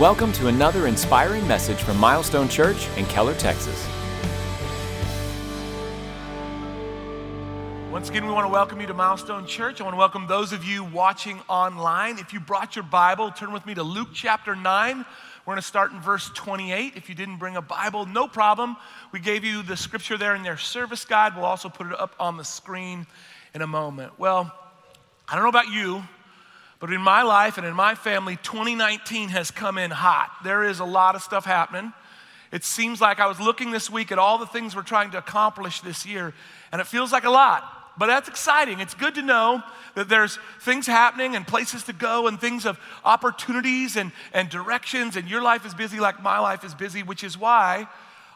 Welcome to another inspiring message from Milestone Church in Keller, Texas. Once again, we want to welcome you to Milestone Church. I want to welcome those of you watching online. If you brought your Bible, turn with me to Luke chapter 9. We're going to start in verse 28. If you didn't bring a Bible, no problem. We gave you the scripture there in their service guide. We'll also put it up on the screen in a moment. Well, I don't know about you, but in my life and in my family, 2019 has come in hot. There is a lot of stuff happening. It seems like I was looking this week at all the things we're trying to accomplish this year, and it feels like a lot. But that's exciting. It's good to know that there's things happening and places to go and things of opportunities and, and directions, and your life is busy like my life is busy, which is why,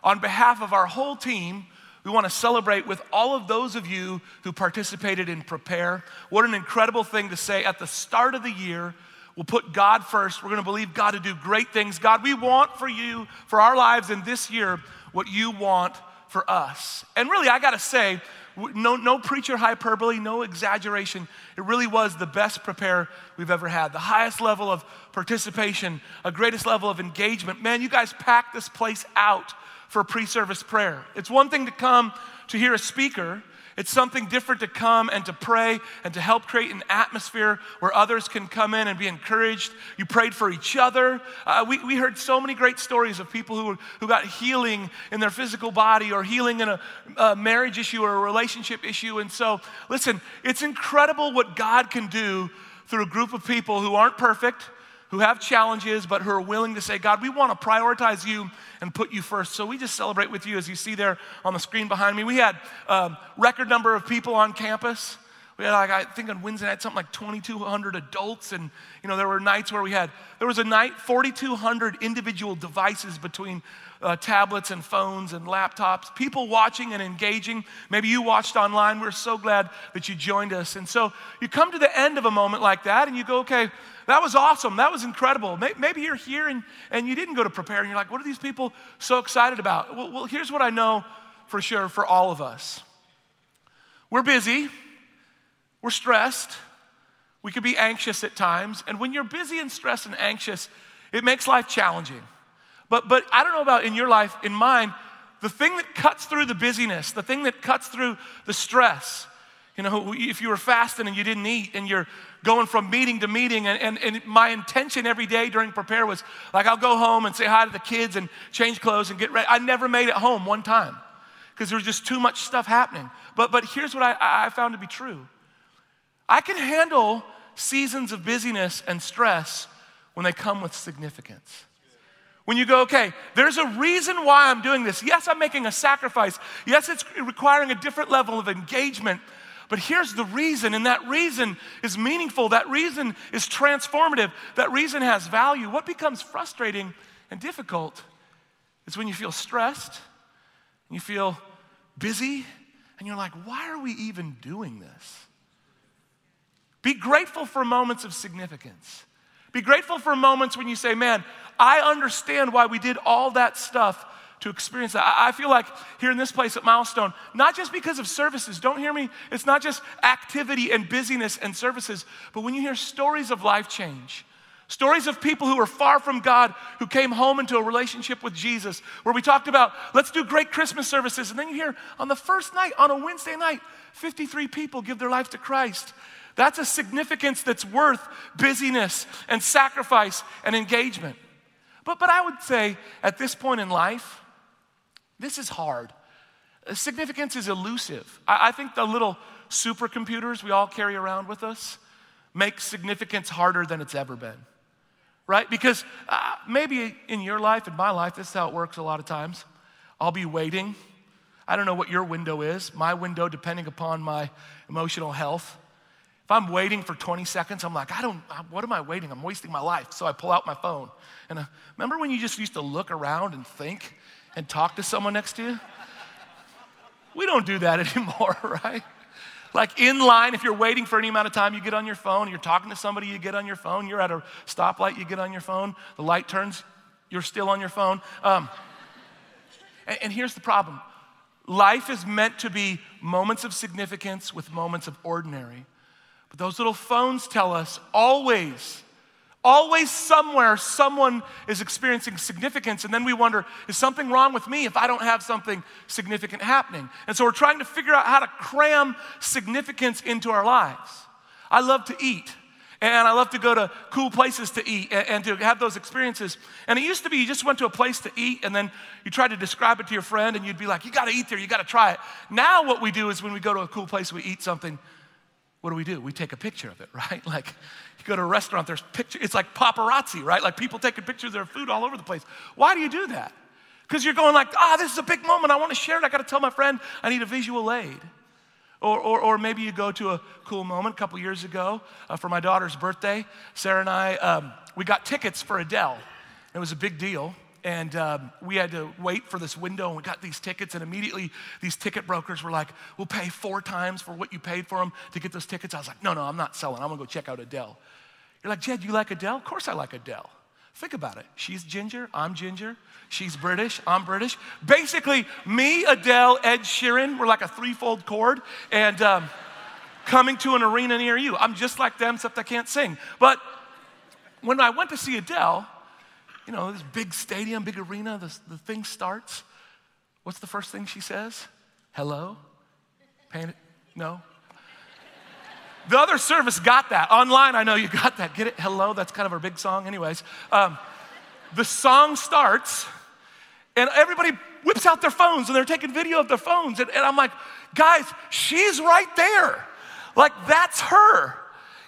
on behalf of our whole team, we want to celebrate with all of those of you who participated in Prepare. What an incredible thing to say at the start of the year. We'll put God first. We're going to believe God to do great things. God, we want for you, for our lives in this year, what you want for us. And really, I got to say, no, no preacher hyperbole, no exaggeration. It really was the best prepare we've ever had. The highest level of participation, a greatest level of engagement. Man, you guys packed this place out for pre service prayer. It's one thing to come to hear a speaker, it's something different to come and to pray and to help create an atmosphere where others can come in and be encouraged. You prayed for each other. Uh, we, we heard so many great stories of people who, who got healing in their physical body or healing in a, a marriage issue or a relationship issue. And so, listen, it's incredible what God can do through a group of people who aren't perfect, who have challenges, but who are willing to say, God, we want to prioritize you and put you first. So we just celebrate with you as you see there on the screen behind me. We had a um, record number of people on campus. We had like, I think on Wednesday night, something like 2,200 adults. And, you know, there were nights where we had, there was a night, 4,200 individual devices between uh, tablets and phones and laptops, people watching and engaging. Maybe you watched online. We're so glad that you joined us. And so you come to the end of a moment like that and you go, okay, that was awesome. That was incredible. Maybe you're here and, and you didn't go to prepare and you're like, what are these people so excited about? Well, well here's what I know for sure for all of us we're busy, we're stressed, we could be anxious at times. And when you're busy and stressed and anxious, it makes life challenging. But, but I don't know about in your life, in mine, the thing that cuts through the busyness, the thing that cuts through the stress, you know, if you were fasting and you didn't eat and you're going from meeting to meeting, and, and, and my intention every day during prepare was like, I'll go home and say hi to the kids and change clothes and get ready. I never made it home one time because there was just too much stuff happening. But, but here's what I, I found to be true I can handle seasons of busyness and stress when they come with significance. When you go, okay, there's a reason why I'm doing this. Yes, I'm making a sacrifice. Yes, it's requiring a different level of engagement. But here's the reason, and that reason is meaningful. That reason is transformative. That reason has value. What becomes frustrating and difficult is when you feel stressed, and you feel busy, and you're like, why are we even doing this? Be grateful for moments of significance. Be grateful for moments when you say, man, I understand why we did all that stuff to experience that. I feel like here in this place at Milestone, not just because of services, don't hear me, it's not just activity and busyness and services, but when you hear stories of life change, stories of people who are far from God who came home into a relationship with Jesus, where we talked about, let's do great Christmas services. And then you hear on the first night, on a Wednesday night, 53 people give their life to Christ. That's a significance that's worth busyness and sacrifice and engagement. But, but I would say at this point in life, this is hard. Significance is elusive. I, I think the little supercomputers we all carry around with us make significance harder than it's ever been. Right? Because uh, maybe in your life, in my life, this is how it works a lot of times. I'll be waiting. I don't know what your window is. My window, depending upon my emotional health, if I'm waiting for 20 seconds, I'm like, I don't, what am I waiting? I'm wasting my life. So I pull out my phone. And uh, remember when you just used to look around and think and talk to someone next to you? We don't do that anymore, right? Like in line, if you're waiting for any amount of time, you get on your phone. You're talking to somebody, you get on your phone. You're at a stoplight, you get on your phone. The light turns, you're still on your phone. Um, and, and here's the problem life is meant to be moments of significance with moments of ordinary. But those little phones tell us always, Always somewhere, someone is experiencing significance, and then we wonder, is something wrong with me if I don't have something significant happening? And so we're trying to figure out how to cram significance into our lives. I love to eat. And I love to go to cool places to eat and, and, to have those experiences. And it used to be you just went to a place to eat and then you tried to describe it to your friend and you'd be like, you gotta eat there, you gotta try it. Now, what we do is when we go to a cool place, we eat something, what do we do? We take a picture of it, right? Like you go to a restaurant, there's picture, it's like paparazzi, right? Like people taking pictures of their food all over the place. Why do you do that? Because you're going like, ah, oh, this is a big moment. I want to share it. I got to tell my friend I need a visual aid. Or, or, or, maybe you go to a cool moment a couple years ago uh, for my daughter's birthday. Sarah and I, um, we got tickets for Adele. It was a big deal. And um, we had to wait for this window, and we got these tickets. And immediately, these ticket brokers were like, We'll pay four times for what you paid for them to get those tickets. I was like, No, no, I'm not selling. I'm gonna go check out Adele. You're like, Jed, you like Adele? Of course I like Adele. Think about it. She's ginger, I'm ginger. She's British, I'm British. Basically, me, Adele, Ed Sheeran, we're like a threefold chord, and um, coming to an arena near you. I'm just like them, except I can't sing. But when I went to see Adele, you know, this big stadium, big arena, the, the thing starts. What's the first thing she says? Hello? No? The other service got that. Online, I know you got that. Get it? Hello? That's kind of our big song, anyways. Um, the song starts, and everybody whips out their phones and they're taking video of their phones. And, and I'm like, guys, she's right there. Like, that's her.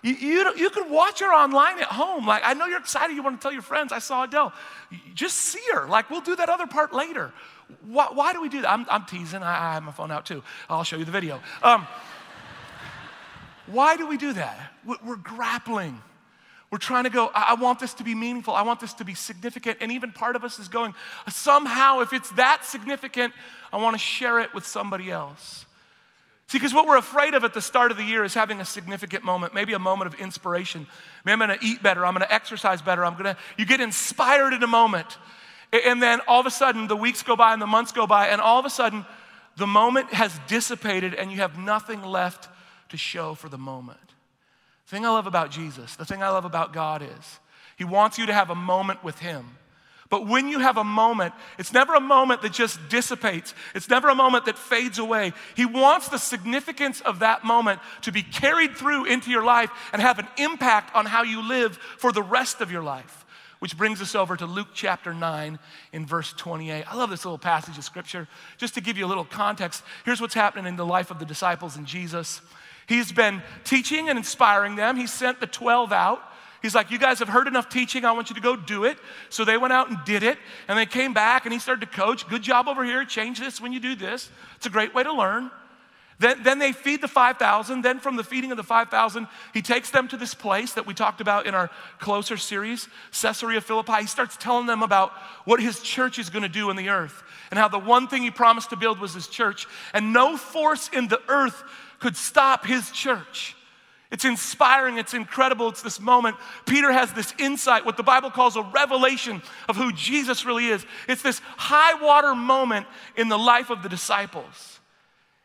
You, you, you can watch her online at home. Like, I know you're excited. You want to tell your friends, I saw Adele. Just see her. Like, we'll do that other part later. Why, why do we do that? I'm, I'm teasing. I, I, have my phone out too. I'll show you the video. Um, why do we do that? We're grappling. We're trying to go, I want this to be meaningful. I want this to be significant. And even part of us is going, somehow, if it's that significant, I want to share it with somebody else. See, because what we're afraid of at the start of the year is having a significant moment, maybe a moment of inspiration. Maybe I'm to eat better. I'm to exercise better. I'm to, you get inspired in a moment. And then all of a sudden, the weeks go by and the months go by, and all of a sudden, the moment has dissipated and you have nothing left to show for the moment. The thing I love about Jesus, the thing I love about God is He wants you to have a moment with Him. But when you have a moment, it's never a moment that just dissipates. It's never a moment that fades away. He wants the significance of that moment to be carried through into your life and have an impact on how you live for the rest of your life. Which brings us over to Luke chapter 9 in verse 28. I love this little passage of scripture. Just to give you a little context, here's what's happening in the life of the disciples and Jesus. He's been teaching and inspiring them. He sent the 12 out. He's like, You guys have heard enough teaching. I want you to go do it. So they went out and did it. And they came back and he started to coach. Good job over here. Change this when you do this. It's a great way to learn. Then, then they feed the 5,000. Then, from the feeding of the 5,000, he takes them to this place that we talked about in our closer series, Caesarea Philippi. He starts telling them about what his church is going to do in the earth and how the one thing he promised to build was his church. And no force in the earth could stop his church. It's inspiring, it's incredible. It's this moment. Peter has this insight, what the Bible calls a revelation of who Jesus really is. It's this high water moment in the life of the disciples.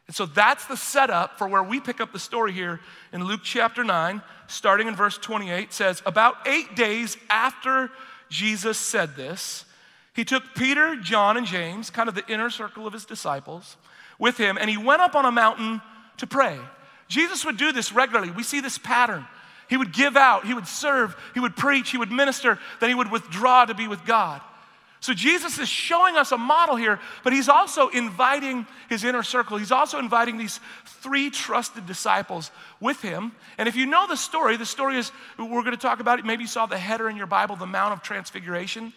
And so that's the setup for where we pick up the story here in Luke chapter 9, starting in verse 28. says, About eight days after Jesus said this, he took Peter, John, and James, kind of the inner circle of his disciples, with him, and he went up on a mountain to pray. Jesus would do this regularly. We see this pattern. He would give out, he would serve, he would preach, he would minister, then he would withdraw to be with God. So Jesus is showing us a model here, but he's also inviting his inner circle. He's also inviting these three trusted disciples with him. And if you know the story, the story is we're going to talk about it. Maybe you saw the header in your Bible, the Mount of Transfiguration.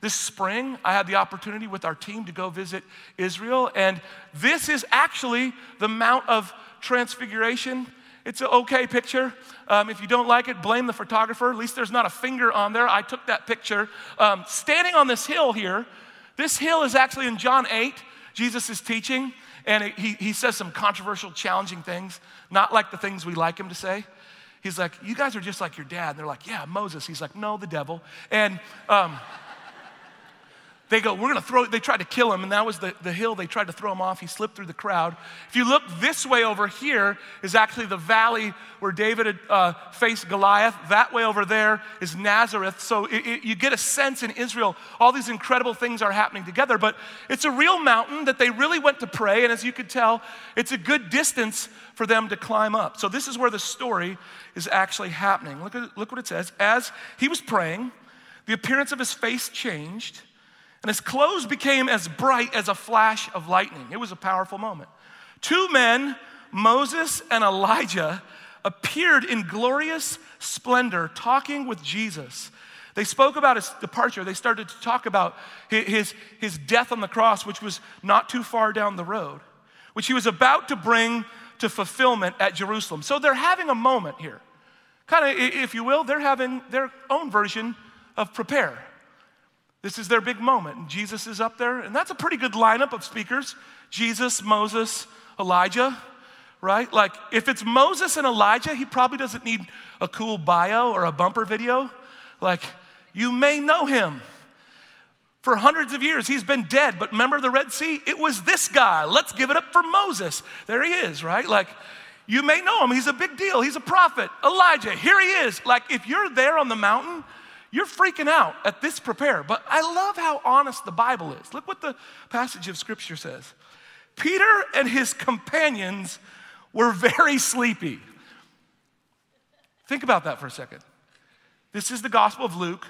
This spring, I had the opportunity with our team to go visit Israel, and this is actually the Mount of Transfiguration. It's an okay picture. Um, if you don't like it, blame the photographer. At least there's not a finger on there. I took that picture. Um, standing on this hill here, this hill is actually in John 8. Jesus is teaching, and he, he says some controversial, challenging things, not like the things we like him to say. He's like, You guys are just like your dad. And they're like, Yeah, Moses. He's like, No, the devil. And. Um, they go, We're gonna throw, they tried to kill him, and that was the, the hill they tried to throw him off. He slipped through the crowd. If you look this way over here, is actually the valley where David had uh, faced Goliath. That way over there is Nazareth. So it, it, you get a sense in Israel, all these incredible things are happening together, but it's a real mountain that they really went to pray, and as you could tell, it's a good distance for them to climb up. So this is where the story is actually happening. Look, at, look what it says. As he was praying, the appearance of his face changed and his clothes became as bright as a flash of lightning. It was a powerful moment. Two men, Moses and Elijah, appeared in glorious splendor talking with Jesus. They spoke about his departure. They started to talk about his, his death on the cross, which was not too far down the road, which he was about to bring to fulfillment at Jerusalem. So they're having a moment here. Kind of, if you will, they're having their own version of prepare. This is their big moment. And Jesus is up there, and that's a pretty good lineup of speakers Jesus, Moses, Elijah, right? Like, if it's Moses and Elijah, he probably doesn't need a cool bio or a bumper video. Like, you may know him. For hundreds of years, he's been dead, but remember the Red Sea? It was this guy. Let's give it up for Moses. There he is, right? Like, you may know him. He's a big deal. He's a prophet. Elijah, here he is. Like, if you're there on the mountain, you're freaking out at this prepare. But I love how honest the Bible is. Look what the passage of Scripture says Peter and his companions were very sleepy. Think about that for a second. This is the Gospel of Luke.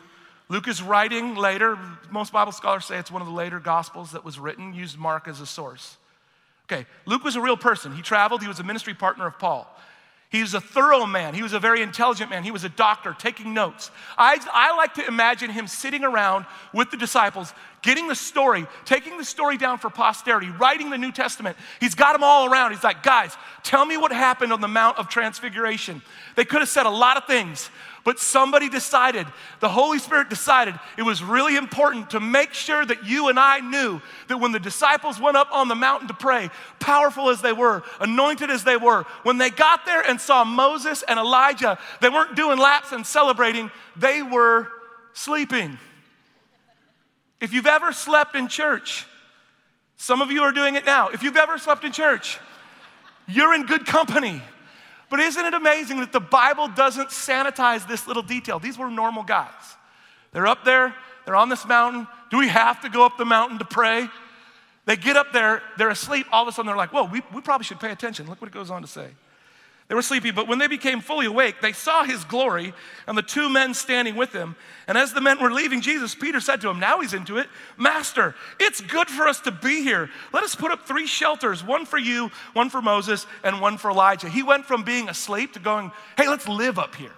Luke is writing later. Most Bible scholars say it's one of the later Gospels that was written, used Mark as a source. Okay, Luke was a real person. He traveled, he was a ministry partner of Paul. He was a thorough man. He was a very intelligent man. He was a doctor taking notes. I, I like to imagine him sitting around with the disciples, getting the story, taking the story down for posterity, writing the New Testament. He's got them all around. He's like, guys, tell me what happened on the Mount of Transfiguration. They could have said a lot of things, but somebody decided, the Holy Spirit decided it was really important to make sure that you and I knew that when the disciples went up on the mountain to pray, powerful as they were, anointed as they were, when they got there and saw Moses and Elijah, they weren't doing laps and celebrating, they were sleeping. If you've ever slept in church, some of you are doing it now. If you've ever slept in church, you're in good company. But isn't it amazing that the Bible doesn't sanitize this little detail? These were normal guys. They're up there, they're on this mountain. Do we have to go up the mountain to pray? They get up there, they're asleep. All of a sudden, they're like, whoa, we, we probably should pay attention. Look what it goes on to say. They were sleepy, but when they became fully awake, they saw his glory and the two men standing with him. And as the men were leaving Jesus, Peter said to him, Now he's into it, Master, it's good for us to be here. Let us put up three shelters one for you, one for Moses, and one for Elijah. He went from being asleep to going, Hey, let's live up here.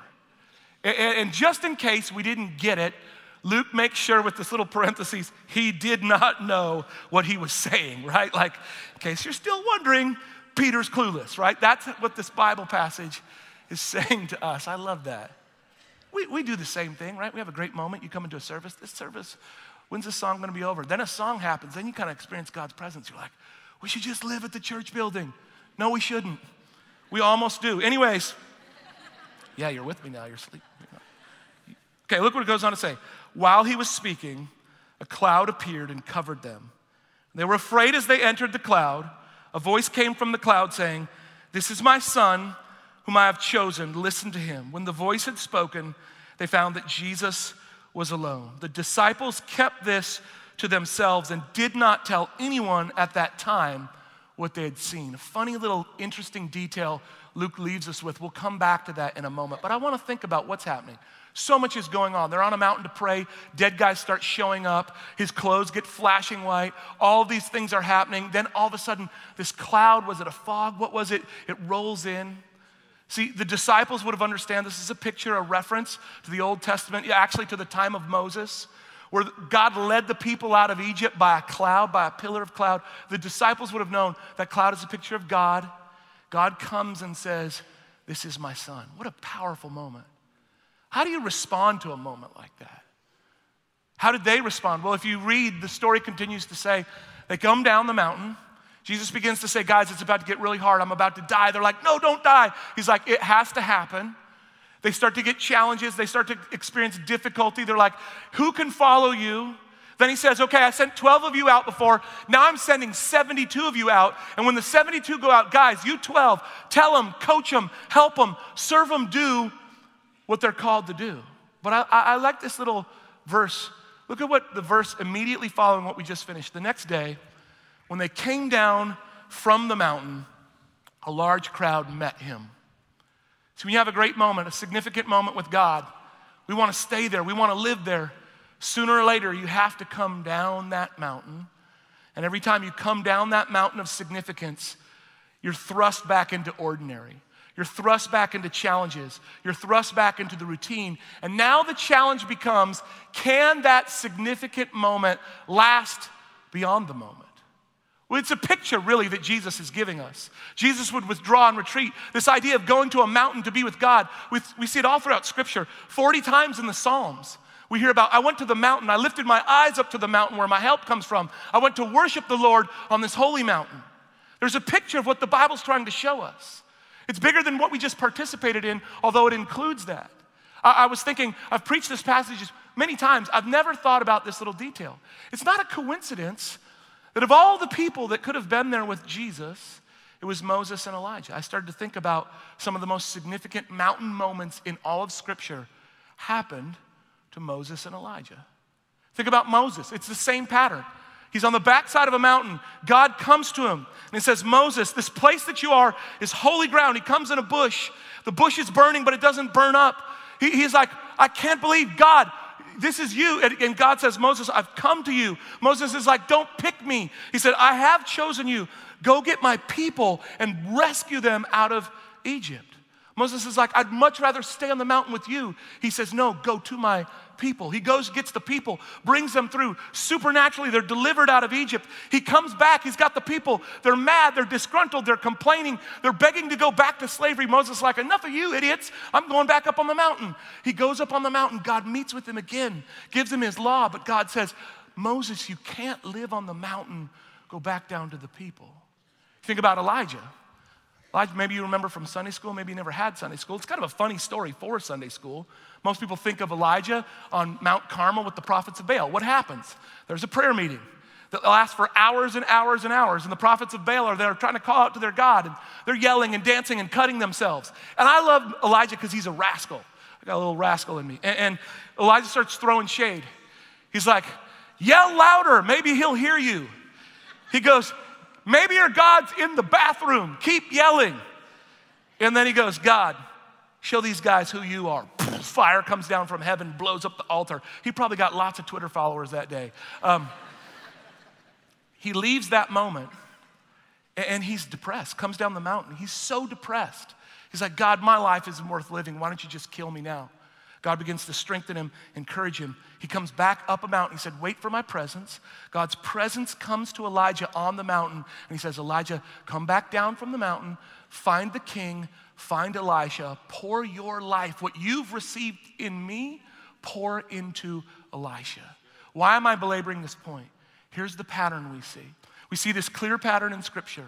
And just in case we didn't get it, Luke makes sure with this little parenthesis, he did not know what he was saying, right? Like, in case you're still wondering, Peter's clueless, right? That's what this Bible passage is saying to us. I love that. We, we do the same thing, right? We have a great moment. You come into a service. This service, when's this song going to be over? Then a song happens. Then you kind of experience God's presence. You're like, we should just live at the church building. No, we shouldn't. We almost do. Anyways, yeah, you're with me now. You're asleep. Okay, look what it goes on to say. While he was speaking, a cloud appeared and covered them. They were afraid as they entered the cloud a voice came from the cloud saying, This is my son whom I have chosen. Listen to him. When the voice had spoken, they found that Jesus was alone. The disciples kept this to themselves and did not tell anyone at that time what they had seen. A funny little interesting detail Luke leaves us with. We'll come back to that in a moment. But I want to think about what's happening. So much is going on. They're on a mountain to pray. Dead guys start showing up. His clothes get flashing white. All these things are happening. Then all of a sudden, this cloud was it a fog? What was it? It rolls in. See, the disciples would have understand this is a picture, a reference to the Old Testament, actually to the time of Moses, where God led the people out of Egypt by a cloud, by a pillar of cloud. The disciples would have known that cloud is a picture of God. God comes and says, This is my son. What a powerful moment. How do you respond to a moment like that? How did they respond? Well, if you read, the story continues to say they come down the mountain. Jesus begins to say, Guys, it's about to get really hard. I'm about to die. They're like, No, don't die. He's like, It has to happen. They start to get challenges. They start to experience difficulty. They're like, Who can follow you? Then he says, Okay, I sent 12 of you out before. Now I'm sending 72 of you out. And when the 72 go out, guys, you 12, tell them, coach them, help them, serve them, do what they're called to do. But I, I, like this little verse. Look at what the verse immediately following what we just finished. The next day, when they came down from the mountain, a large crowd met him. So when you have a great moment, a significant moment with God, we want to stay there, we want to live there. Sooner or later, you have to come down that mountain. And every time you come down that mountain of significance, you're thrust back into ordinary. You're thrust back into challenges. You're thrust back into the routine. And now the challenge becomes can that significant moment last beyond the moment? It's a picture, really, that Jesus is giving us. Jesus would withdraw and retreat. This idea of going to a mountain to be with God, we, we see it all throughout Scripture. 40 times in the Psalms, we hear about I went to the mountain, I lifted my eyes up to the mountain where my help comes from. I went to worship the Lord on this holy mountain. There's a picture of what the Bible's trying to show us. It's bigger than what we just participated in, although it includes that. I, I was thinking, I've preached this passage many times. I've never thought about this little detail. It's not a coincidence that of all the people that could have been there with Jesus, it was Moses and Elijah. I started to think about some of the most significant mountain moments in all of Scripture happened to Moses and Elijah. Think about Moses, it's the same pattern. He's on the backside of a mountain. God comes to him and he says, Moses, this place that you are is holy ground. He comes in a bush. The bush is burning, but it doesn't burn up. He, he's like, I can't believe God, this is you. And, God says, Moses, I've come to you. Moses is like, Don't pick me. He said, I have chosen you. Go get my people and rescue them out of Egypt. Moses is like, I'd much rather stay on the mountain with you. He says, No, go to my people. He goes, gets the people, brings them through. Supernaturally, they're delivered out of Egypt. He comes back, he's got the people. They're mad, they're disgruntled, they're complaining, they're begging to go back to slavery. Moses like, enough of you idiots. I'm going back up on the mountain. He goes up on the mountain. God meets with him again, gives him his law, but God says, Moses, you can't live on the mountain. Go back down to the people. Think about Elijah. Elijah, maybe you remember from Sunday school, maybe you never had Sunday school. It's kind of a funny story for Sunday school. Most people think of Elijah on Mount Carmel with the prophets of Baal. What happens? There's a prayer meeting that lasts for hours and hours and hours, and the prophets of Baal are there trying to call out to their God, and they're yelling and dancing and cutting themselves. And I love Elijah because he's a rascal. I got a little rascal in me. And, and Elijah starts throwing shade. He's like, Yell louder, maybe he'll hear you. He goes, Maybe your God's in the bathroom. Keep yelling. And then he goes, God, show these guys who you are. Fire comes down from heaven, blows up the altar. He probably got lots of Twitter followers that day. Um, he leaves that moment and he's depressed, comes down the mountain. He's so depressed. He's like, God, my life isn't worth living. Why don't you just kill me now? God begins to strengthen him, encourage him. He comes back up a mountain. He said, Wait for my presence. God's presence comes to Elijah on the mountain. And he says, Elijah, come back down from the mountain, find the king, find Elisha, pour your life. What you've received in me, pour into Elisha. Why am I belaboring this point? Here's the pattern we see. We see this clear pattern in Scripture.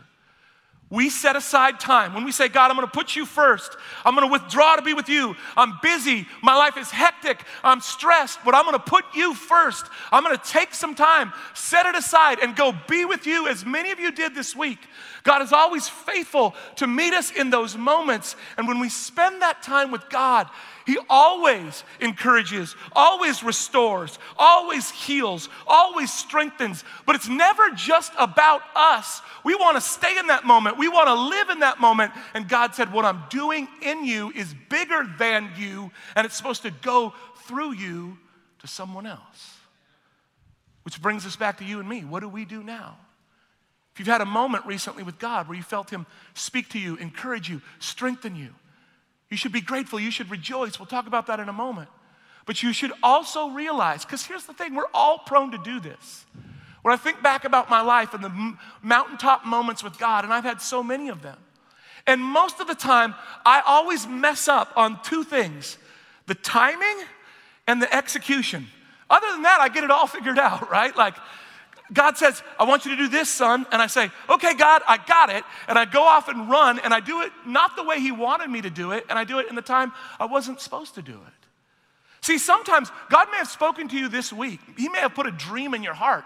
We set aside time. When we say, God, I'm going to put you first, I'm going to withdraw to be with you. I'm busy. My life is hectic. I'm stressed, but I'm going to put you first. I'm going to take some time, set it aside, and go be with you as many of you did this week. God is always faithful to meet us in those moments. And when we spend that time with God, He always encourages, always restores, always heals, always strengthens. But it's never just about us. We want to stay in that moment, we want to live in that moment. And God said, What I'm doing in you is bigger than you, and it's supposed to go through you to someone else. Which brings us back to you and me. What do we do now? If you've had a moment recently with God where you felt Him speak to you, encourage you, strengthen you, you should be grateful. You should rejoice. We'll talk about that in a moment. But you should also realize, because here's the thing we're all prone to do this. When I think back about my life and the mountaintop moments with God, and I've had so many of them, and most of the time, I always mess up on two things the timing and the execution. Other than that, I get it all figured out, right? Like, God says, I want you to do this, son. And I say, okay, God, I got it. And I go off and run, and I do it not the way He wanted me to do it, and I do it in the time I wasn't supposed to do it. See, sometimes God may have spoken to you this week, He may have put a dream in your heart,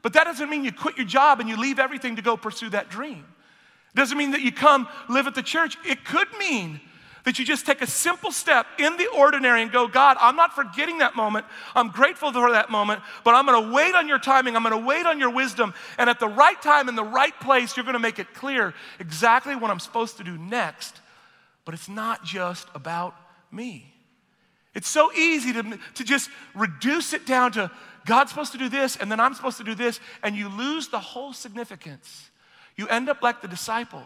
but that doesn't mean you quit your job and you leave everything to go pursue that dream. It doesn't mean that you come live at the church. It could mean that you just take a simple step in the ordinary and go, God, I'm not forgetting that moment. I'm grateful for that moment, but I'm to wait on your timing. I'm to wait on your wisdom. And at the right time, in the right place, you're to make it clear exactly what I'm supposed to do next. But it's not just about me. It's so easy to, to just reduce it down to God's supposed to do this, and then I'm supposed to do this, and you lose the whole significance. You end up like the disciples.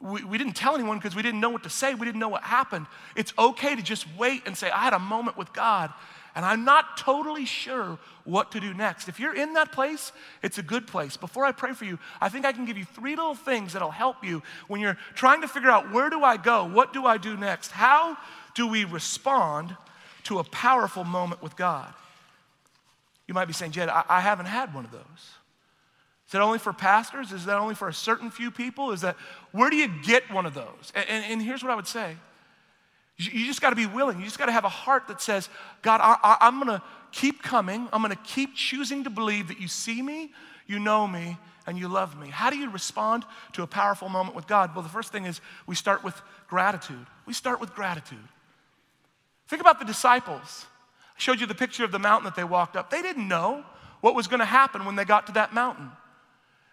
We, we didn't tell anyone because we didn't know what to say. We didn't know what happened. It's okay to just wait and say, I had a moment with God, and I'm not totally sure what to do next. If you're in that place, it's a good place. Before I pray for you, I think I can give you three little things that'll help you when you're trying to figure out where do I go? What do I do next? How do we respond to a powerful moment with God? You might be saying, Jed, I, I haven't had one of those. Is that only for pastors? Is that only for a certain few people? Is that, where do you get one of those? And, and, and here's what I would say you, you just got to be willing. You just got to have a heart that says, God, I, I, I'm going to keep coming. I'm going to keep choosing to believe that you see me, you know me, and you love me. How do you respond to a powerful moment with God? Well, the first thing is we start with gratitude. We start with gratitude. Think about the disciples. I showed you the picture of the mountain that they walked up. They didn't know what was going to happen when they got to that mountain.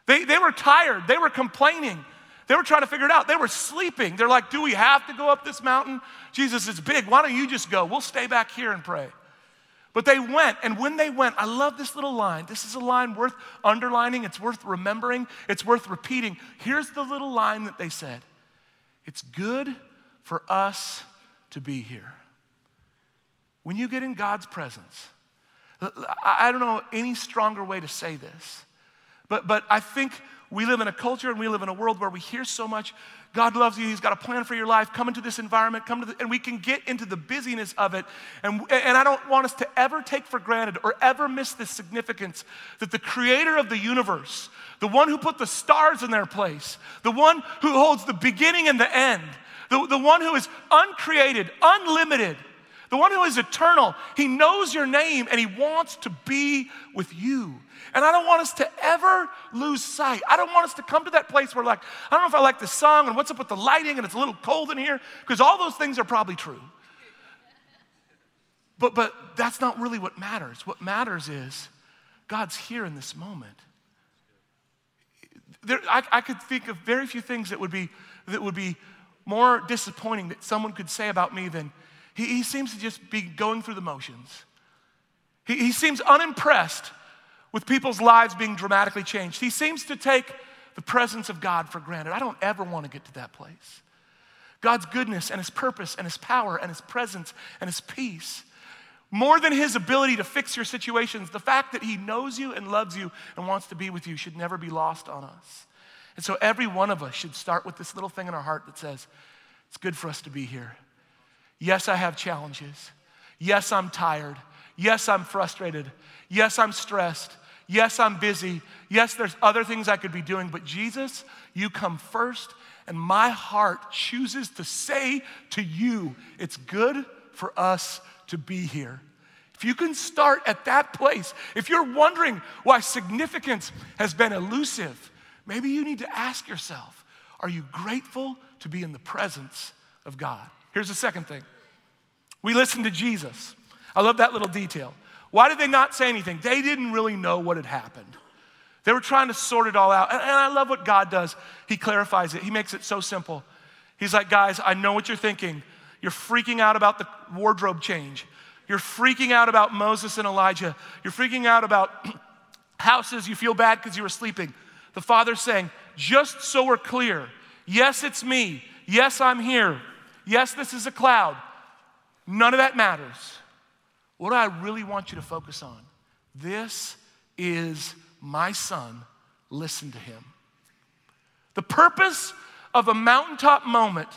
They, they were tired, they were complaining. They were trying to figure it out. They were sleeping. They're like, Do we have to go up this mountain? Jesus, it's big. Why don't you just go? We'll stay back here and pray. But they went, and when they went, I love this little line. This is a line worth underlining, it's worth remembering, it's worth repeating. Here's the little line that they said It's good for us to be here. When you get in God's presence, I don't know any stronger way to say this, but, but I think we live in a culture and we live in a world where we hear so much God loves you, He's got a plan for your life. Come into this environment, come to the, and we can get into the busyness of it. And, and I don't want us to ever take for granted or ever miss the significance that the creator of the universe, the one who put the stars in their place, the one who holds the beginning and the end, the, the one who is uncreated, unlimited, the one who is eternal, he knows your name and he wants to be with you. And I don't want us to ever lose sight. I don't want us to come to that place where, like, I don't know if I like the song and what's up with the lighting and it's a little cold in here, because all those things are probably true. But, but that's not really what matters. What matters is God's here in this moment. There, I, I could think of very few things that would be, that would be more disappointing that someone could say about me than he, he seems to just be going through the motions. He, he seems unimpressed with people's lives being dramatically changed. He seems to take the presence of God for granted. I don't ever want to get to that place. God's goodness and His purpose and His power and His presence and His peace. More than His ability to fix your situations, the fact that He knows you and loves you and wants to be with you should never be lost on us. And so every one of us should start with this little thing in our heart that says, it's good for us to be here. Yes, I have challenges. Yes, I'm tired. Yes, I'm frustrated. Yes, I'm stressed. Yes, I'm busy. Yes, there's other things I could be doing, but Jesus, you come first, and my heart chooses to say to you, it's good for us to be here. If you can start at that place, if you're wondering why significance has been elusive, maybe you need to ask yourself, are you grateful to be in the presence of God? Here's the second thing we listen to Jesus. I love that little detail. Why did they not say anything? They didn't really know what had happened. They were trying to sort it all out. And, I love what God does. He clarifies it, He makes it so simple. He's like, guys, I know what you're thinking. You're freaking out about the wardrobe change. You're freaking out about Moses and Elijah. You're freaking out about houses. You feel bad because you were sleeping. The Father's saying, just so we're clear, yes, it's me. Yes, I'm here. Yes, this is a cloud. None of that matters. What I really want you to focus on this is my son. Listen to him. The purpose of a mountaintop moment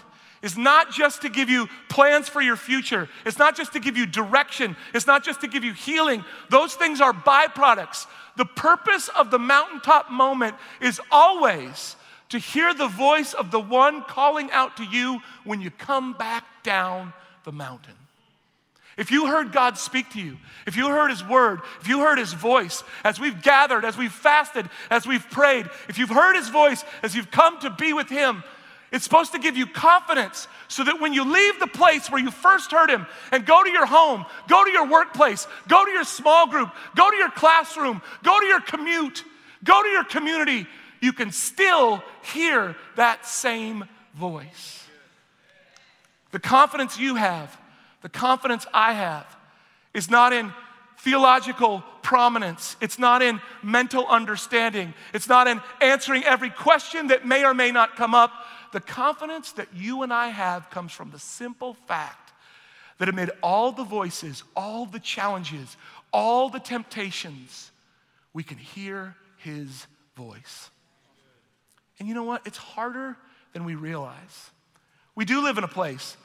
is not just to give you plans for your future. It's not just to give you direction. It's not just to give you healing. Those things are byproducts. The purpose of the mountaintop moment is always to hear the voice of the one calling out to you when you come back down the mountain. If you heard God speak to you, if you heard His word, if you heard His voice as we've gathered, as we've fasted, as we've prayed, if you've heard His voice as you've come to be with Him, it's supposed to give you confidence so that when you leave the place where you first heard Him and go to your home, go to your workplace, go to your small group, go to your classroom, go to your commute, go to your community, you can still hear that same voice. The confidence you have the confidence I have is not in theological prominence. It's not in mental understanding. It's not in answering every question that may or may not come up. The confidence that you and I have comes from the simple fact that amid all the voices, all the challenges, all the temptations, we can hear his voice. And you know what? It's harder than we realize. We do live in a place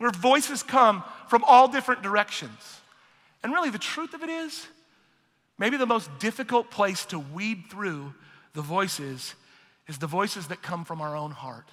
where voices come from all different directions. And really, the truth of it is, maybe the most difficult place to weed through the voices is the voices that come from our own heart.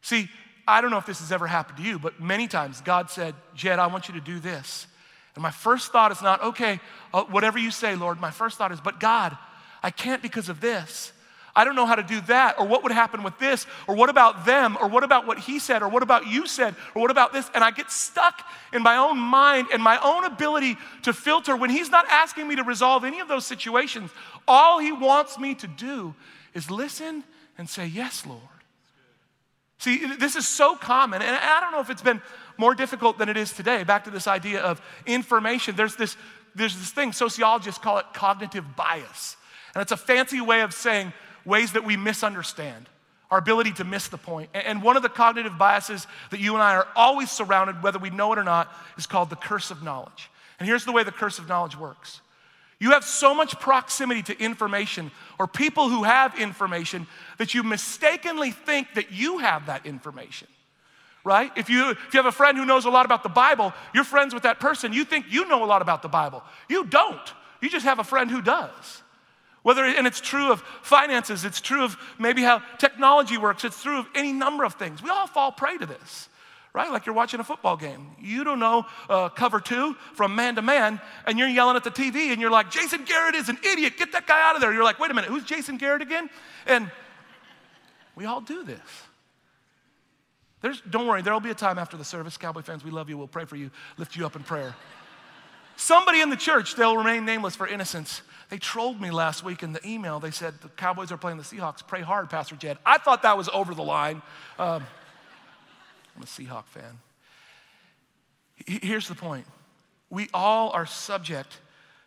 See, I don't know if this has ever happened to you, but many times God said, Jed, I want you to do this. And my first thought is not, okay, uh, whatever you say, Lord. My first thought is, but God, I can't because of this. I don't know how to do that, or what would happen with this, or what about them, or what about what he said, or what about you said, or what about this? And I get stuck in my own mind and my own ability to filter when he's not asking me to resolve any of those situations. All he wants me to do is listen and say, Yes, Lord. See, this is so common, and I don't know if it's been more difficult than it is today. Back to this idea of information. There's this, there's this thing, sociologists call it cognitive bias. And it's a fancy way of saying ways that we misunderstand, our ability to miss the point. And one of the cognitive biases that you and I are always surrounded, whether we know it or not, is called the curse of knowledge. And here's the way the curse of knowledge works. You have so much proximity to information or people who have information that you mistakenly think that you have that information. Right? If you, if you have a friend who knows a lot about the Bible, you're friends with that person, you think you know a lot about the Bible. You don't. You just have a friend who does. Whether, and it's true of finances, it's true of maybe how technology works, it's true of any number of things. We all fall prey to this, right? Like you're watching a football game. You don't know uh, cover two from man to man, and you're yelling at the TV, and you're like, Jason Garrett is an idiot, get that guy out of there. You're like, wait a minute, who's Jason Garrett again? And we all do this. There's, don't worry, there'll be a time after the service. Cowboy fans, we love you. We'll pray for you, lift you up in prayer. Somebody in the church, they'll remain nameless for innocence, they trolled me last week in the email. They said, The Cowboys are playing the Seahawks. Pray hard, Pastor Jed. I thought that was over the line. Um, I'm a Seahawk fan. Here's the point we all are subject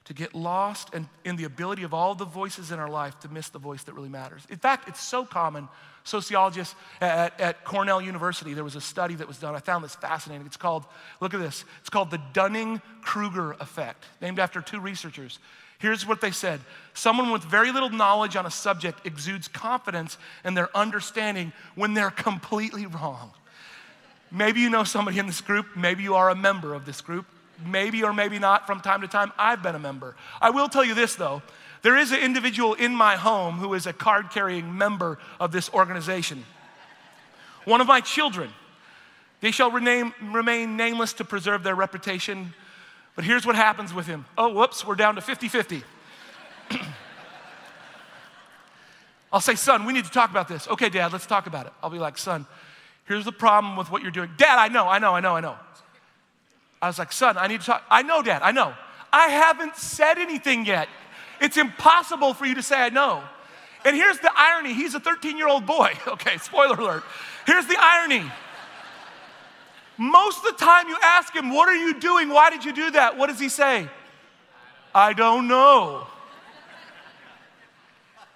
to get lost and in the ability of all the voices in our life to miss the voice that really matters. In fact, it's so common. Sociologists at, at Cornell University, there was a study that was done. I found this fascinating. It's called, look at this, it's called the Dunning Kruger effect, named after two researchers. Here's what they said Someone with very little knowledge on a subject exudes confidence in their understanding when they're completely wrong. Maybe you know somebody in this group, maybe you are a member of this group, maybe or maybe not from time to time. I've been a member. I will tell you this though there is an individual in my home who is a card carrying member of this organization. One of my children. They shall rename, remain nameless to preserve their reputation but here's what happens with him. Oh, whoops, we're down to 50 50. I'll say, son, we need to talk about this. Okay, dad, let's talk about it. I'll be like, son, here's the problem with what you're doing. Dad, I know, I know, I know, I know. I was like, son, I need to talk. I know, dad, I know. I haven't said anything yet. It's impossible for you to say I know. And here's the irony he's a 13 year old boy. Okay, spoiler alert. Here's the irony. Most of the time, you ask him, What are you doing? Why did you do that? What does he say? I don't know.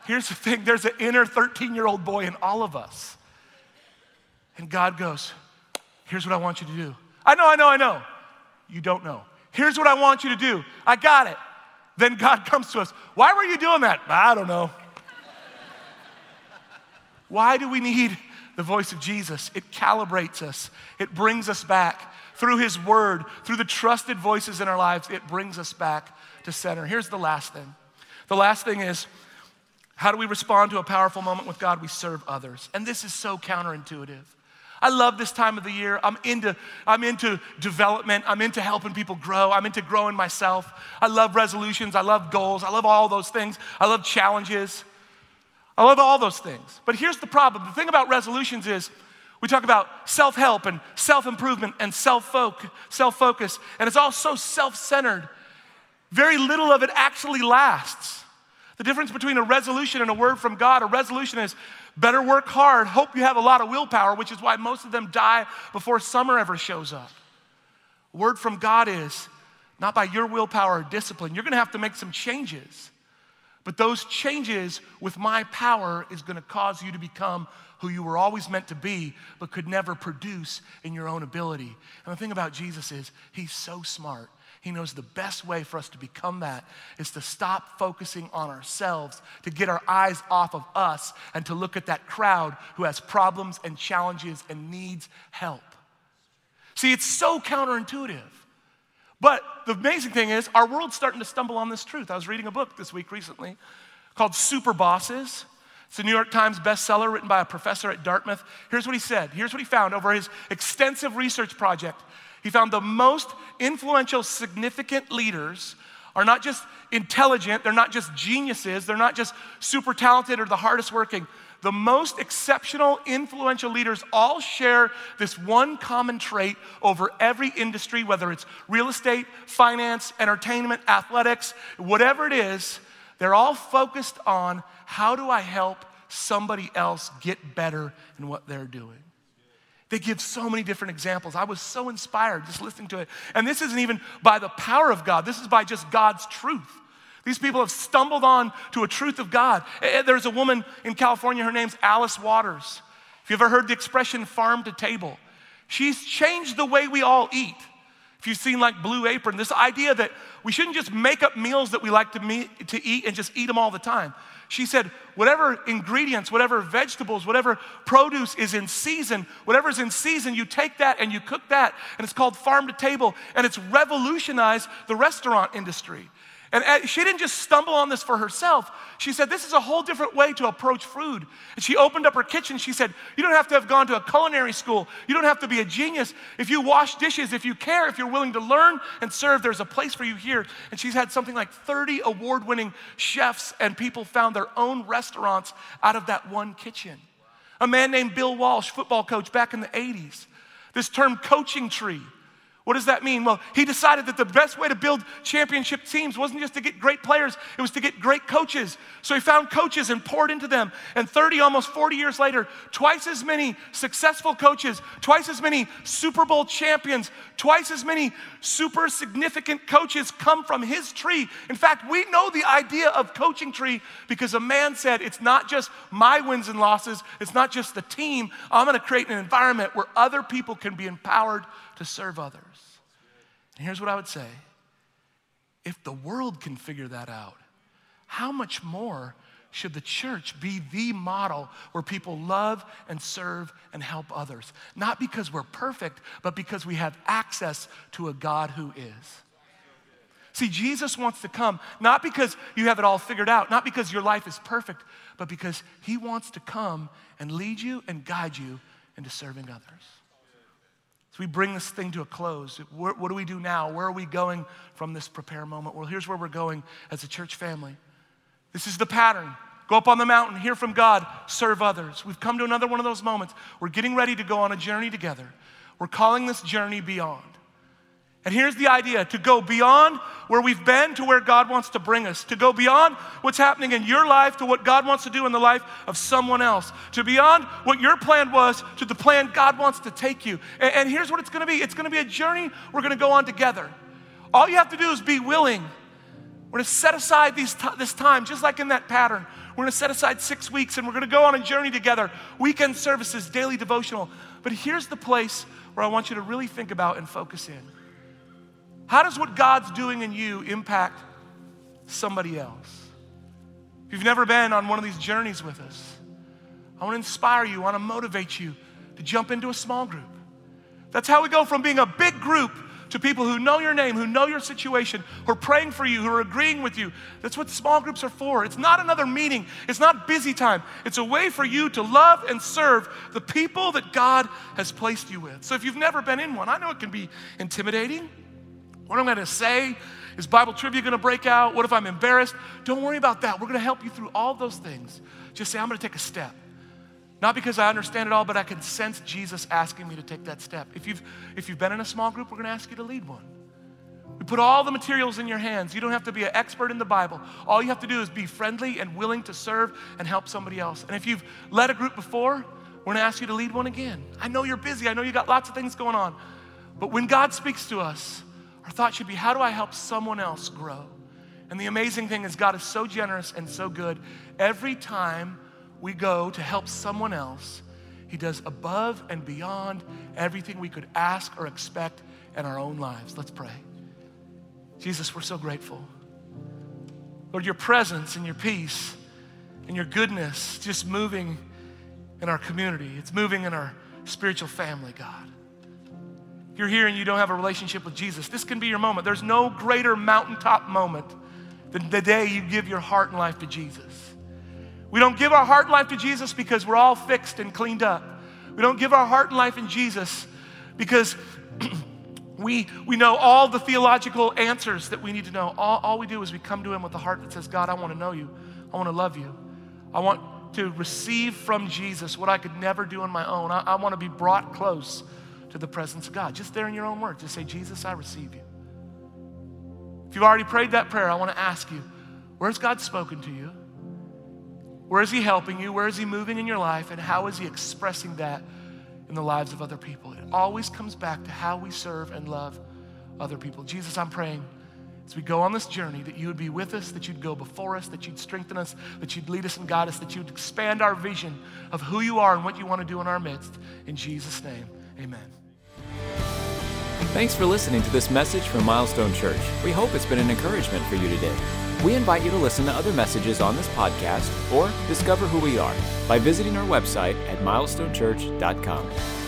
Here's the thing there's an inner 13 year old boy in all of us. And God goes, Here's what I want you to do. I know, I know, I know. You don't know. Here's what I want you to do. I got it. Then God comes to us. Why were you doing that? I don't know. Why do we need the voice of Jesus. It calibrates us, it brings us back. Through His Word, through the trusted voices in our lives, it brings us back to center. Here's the last thing the last thing is how do we respond to a powerful moment with God? We serve others. And this is so counterintuitive. I love this time of the year. I'm into, I'm into development. I'm into helping people grow. I'm into growing myself. I love resolutions. I love goals. I love all those things. I love challenges. I love all those things. But here's the problem the thing about resolutions is we talk about self help and self improvement and self focus, and it's all so self centered. Very little of it actually lasts. The difference between a resolution and a word from God a resolution is better work hard, hope you have a lot of willpower, which is why most of them die before summer ever shows up. Word from God is not by your willpower or discipline. You're gonna have to make some changes. But those changes with my power is going to cause you to become who you were always meant to be, but could never produce in your own ability. And the thing about Jesus is, he's so smart. He knows the best way for us to become that is to stop focusing on ourselves, to get our eyes off of us, and to look at that crowd who has problems and challenges and needs help. See, it's so counterintuitive. But the amazing thing is, our world's starting to stumble on this truth. I was reading a book this week recently called Super Bosses. It's a New York Times bestseller written by a professor at Dartmouth. Here's what he said. Here's what he found over his extensive research project. He found the most influential, significant leaders are not just intelligent, they're not just geniuses, they're not just super talented or the hardest working the most exceptional, influential leaders all share this one common trait over every industry, whether it's real estate, finance, entertainment, athletics, whatever it is, they're all focused on how do I help somebody else get better in what they're doing. They give so many different examples. I was so inspired just listening to it. And this isn't even by the power of God, this is by just God's truth. These people have stumbled on to a truth of God. Eh, eh, there's a woman in California, her name's Alice Waters. If you've ever heard the expression farm to table, she's changed the way we all eat. If you've seen like Blue Apron, this idea that we shouldn't just make up meals that we like to, meet, to eat and just eat them all the time. She said, whatever ingredients, whatever vegetables, whatever produce is in season, whatever's in season, you take that and you cook that. And it's called farm to table. And it's revolutionized the restaurant industry. And she didn't just stumble on this for herself. She said, This is a whole different way to approach food. And she opened up her kitchen. She said, You don't have to have gone to a culinary school. You don't have to be a genius. If you wash dishes, if you care, if you're willing to learn and serve, there's a place for you here. And she's had something like 30 award winning chefs, and people found their own restaurants out of that one kitchen. A man named Bill Walsh, football coach back in the 80s. This term coaching tree what does that mean? Well, he decided that the best way to build championship teams wasn't just to get great players, it was to get great coaches. So he found coaches and poured into them. And 30, almost 40 years later, twice as many successful coaches, twice as many Super Bowl champions, twice as many super significant coaches come from his tree. In fact, we know the idea of coaching tree because a man said, It's not just my wins and losses, it's not just the team. I'm gonna create an environment where other people can be empowered to serve others. And here's what I would say if the world can figure that out, how much more should the church be the model where people love and serve and help others? Not because we're perfect, but because we have access to a God who is. See, Jesus wants to come not because you have it all figured out, not because your life is perfect, but because he wants to come and lead you and guide you into serving others. We bring this thing to a close. What, what do we do now? Where are we going from this prepare moment? Well, here's where we're going as a church family. This is the pattern. Go up on the mountain, hear from God, serve others. We've come to another one of those moments. We're getting ready to go on a journey together. We're calling this journey beyond. And here's the idea to go beyond where we've been to where God wants to bring us, to go beyond what's happening in your life to what God wants to do in the life of someone else, to beyond what your plan was to the plan God wants to take you. And, and here's what it's gonna be it's gonna be a journey we're gonna go on together. All you have to do is be willing. We're gonna set aside these t- this time, just like in that pattern. We're gonna set aside six weeks and we're gonna go on a journey together weekend services, daily devotional. But here's the place where I want you to really think about and focus in. How does what God's doing in you impact somebody else? If you've never been on one of these journeys with us, I want to inspire you, I want to motivate you to jump into a small group. That's how we go from being a big group to people who know your name, who know your situation, who are praying for you, who are agreeing with you. That's what small groups are for. It's not another meeting, it's not busy time. It's a way for you to love and serve the people that God has placed you with. So if you've never been in one, I know it can be intimidating. What I'm going to say is Bible trivia going to break out? What if I'm embarrassed? Don't worry about that. We're going to help you through all those things. Just say, I'm going to take a step. Not because I understand it all, but I can sense Jesus asking me to take that step. If you've, if you've been in a small group, we're going to ask you to lead one. We put all the materials in your hands. You don't have to be an expert in the Bible. All you have to do is be friendly and willing to serve and help somebody else. And if you've led a group before, we're going to ask you to lead one again. I know you're busy. I know you got lots of things going on. But when God speaks to us, our thought should be how do I help someone else grow? And the amazing thing is, God is so generous and so good. Every time we go to help someone else, He does above and beyond everything we could ask or expect in our own lives. Let's pray. Jesus, we're so grateful. Lord, your presence and your peace and your goodness just moving in our community, it's moving in our spiritual family, God. If you're here and you don't have a relationship with Jesus, this can be your moment. There's no greater mountaintop moment than the day you give your heart and life to Jesus. We don't give our heart and life to Jesus because we're all fixed and cleaned up. We don't give our heart and life in Jesus because we, we know all the theological answers that we need to know. All, all we do is we come to Him with a heart that says, God, I want to know you. I want to love you. I want to receive from Jesus what I could never do on my own. I, I want to be brought close to the presence of God. Just there in your own words, just say, Jesus, I receive you. If you've already prayed that prayer, I want to ask you, where's God spoken to you? Where is He helping you? Where is He moving in your life? And how is He expressing that in the lives of other people? It always comes back to how we serve and love other people. Jesus, I'm praying as we go on this journey that you would be with us, that you'd go before us, that you'd strengthen us, that you'd lead us and guide us, that you'd expand our vision of who you are and what you want to do in our midst. In Jesus' name, amen. Thanks for listening to this message from Milestone Church. We hope it's been an encouragement for you today. We invite you to listen to other messages on this podcast or discover who we are by visiting our website at milestonechurch.com.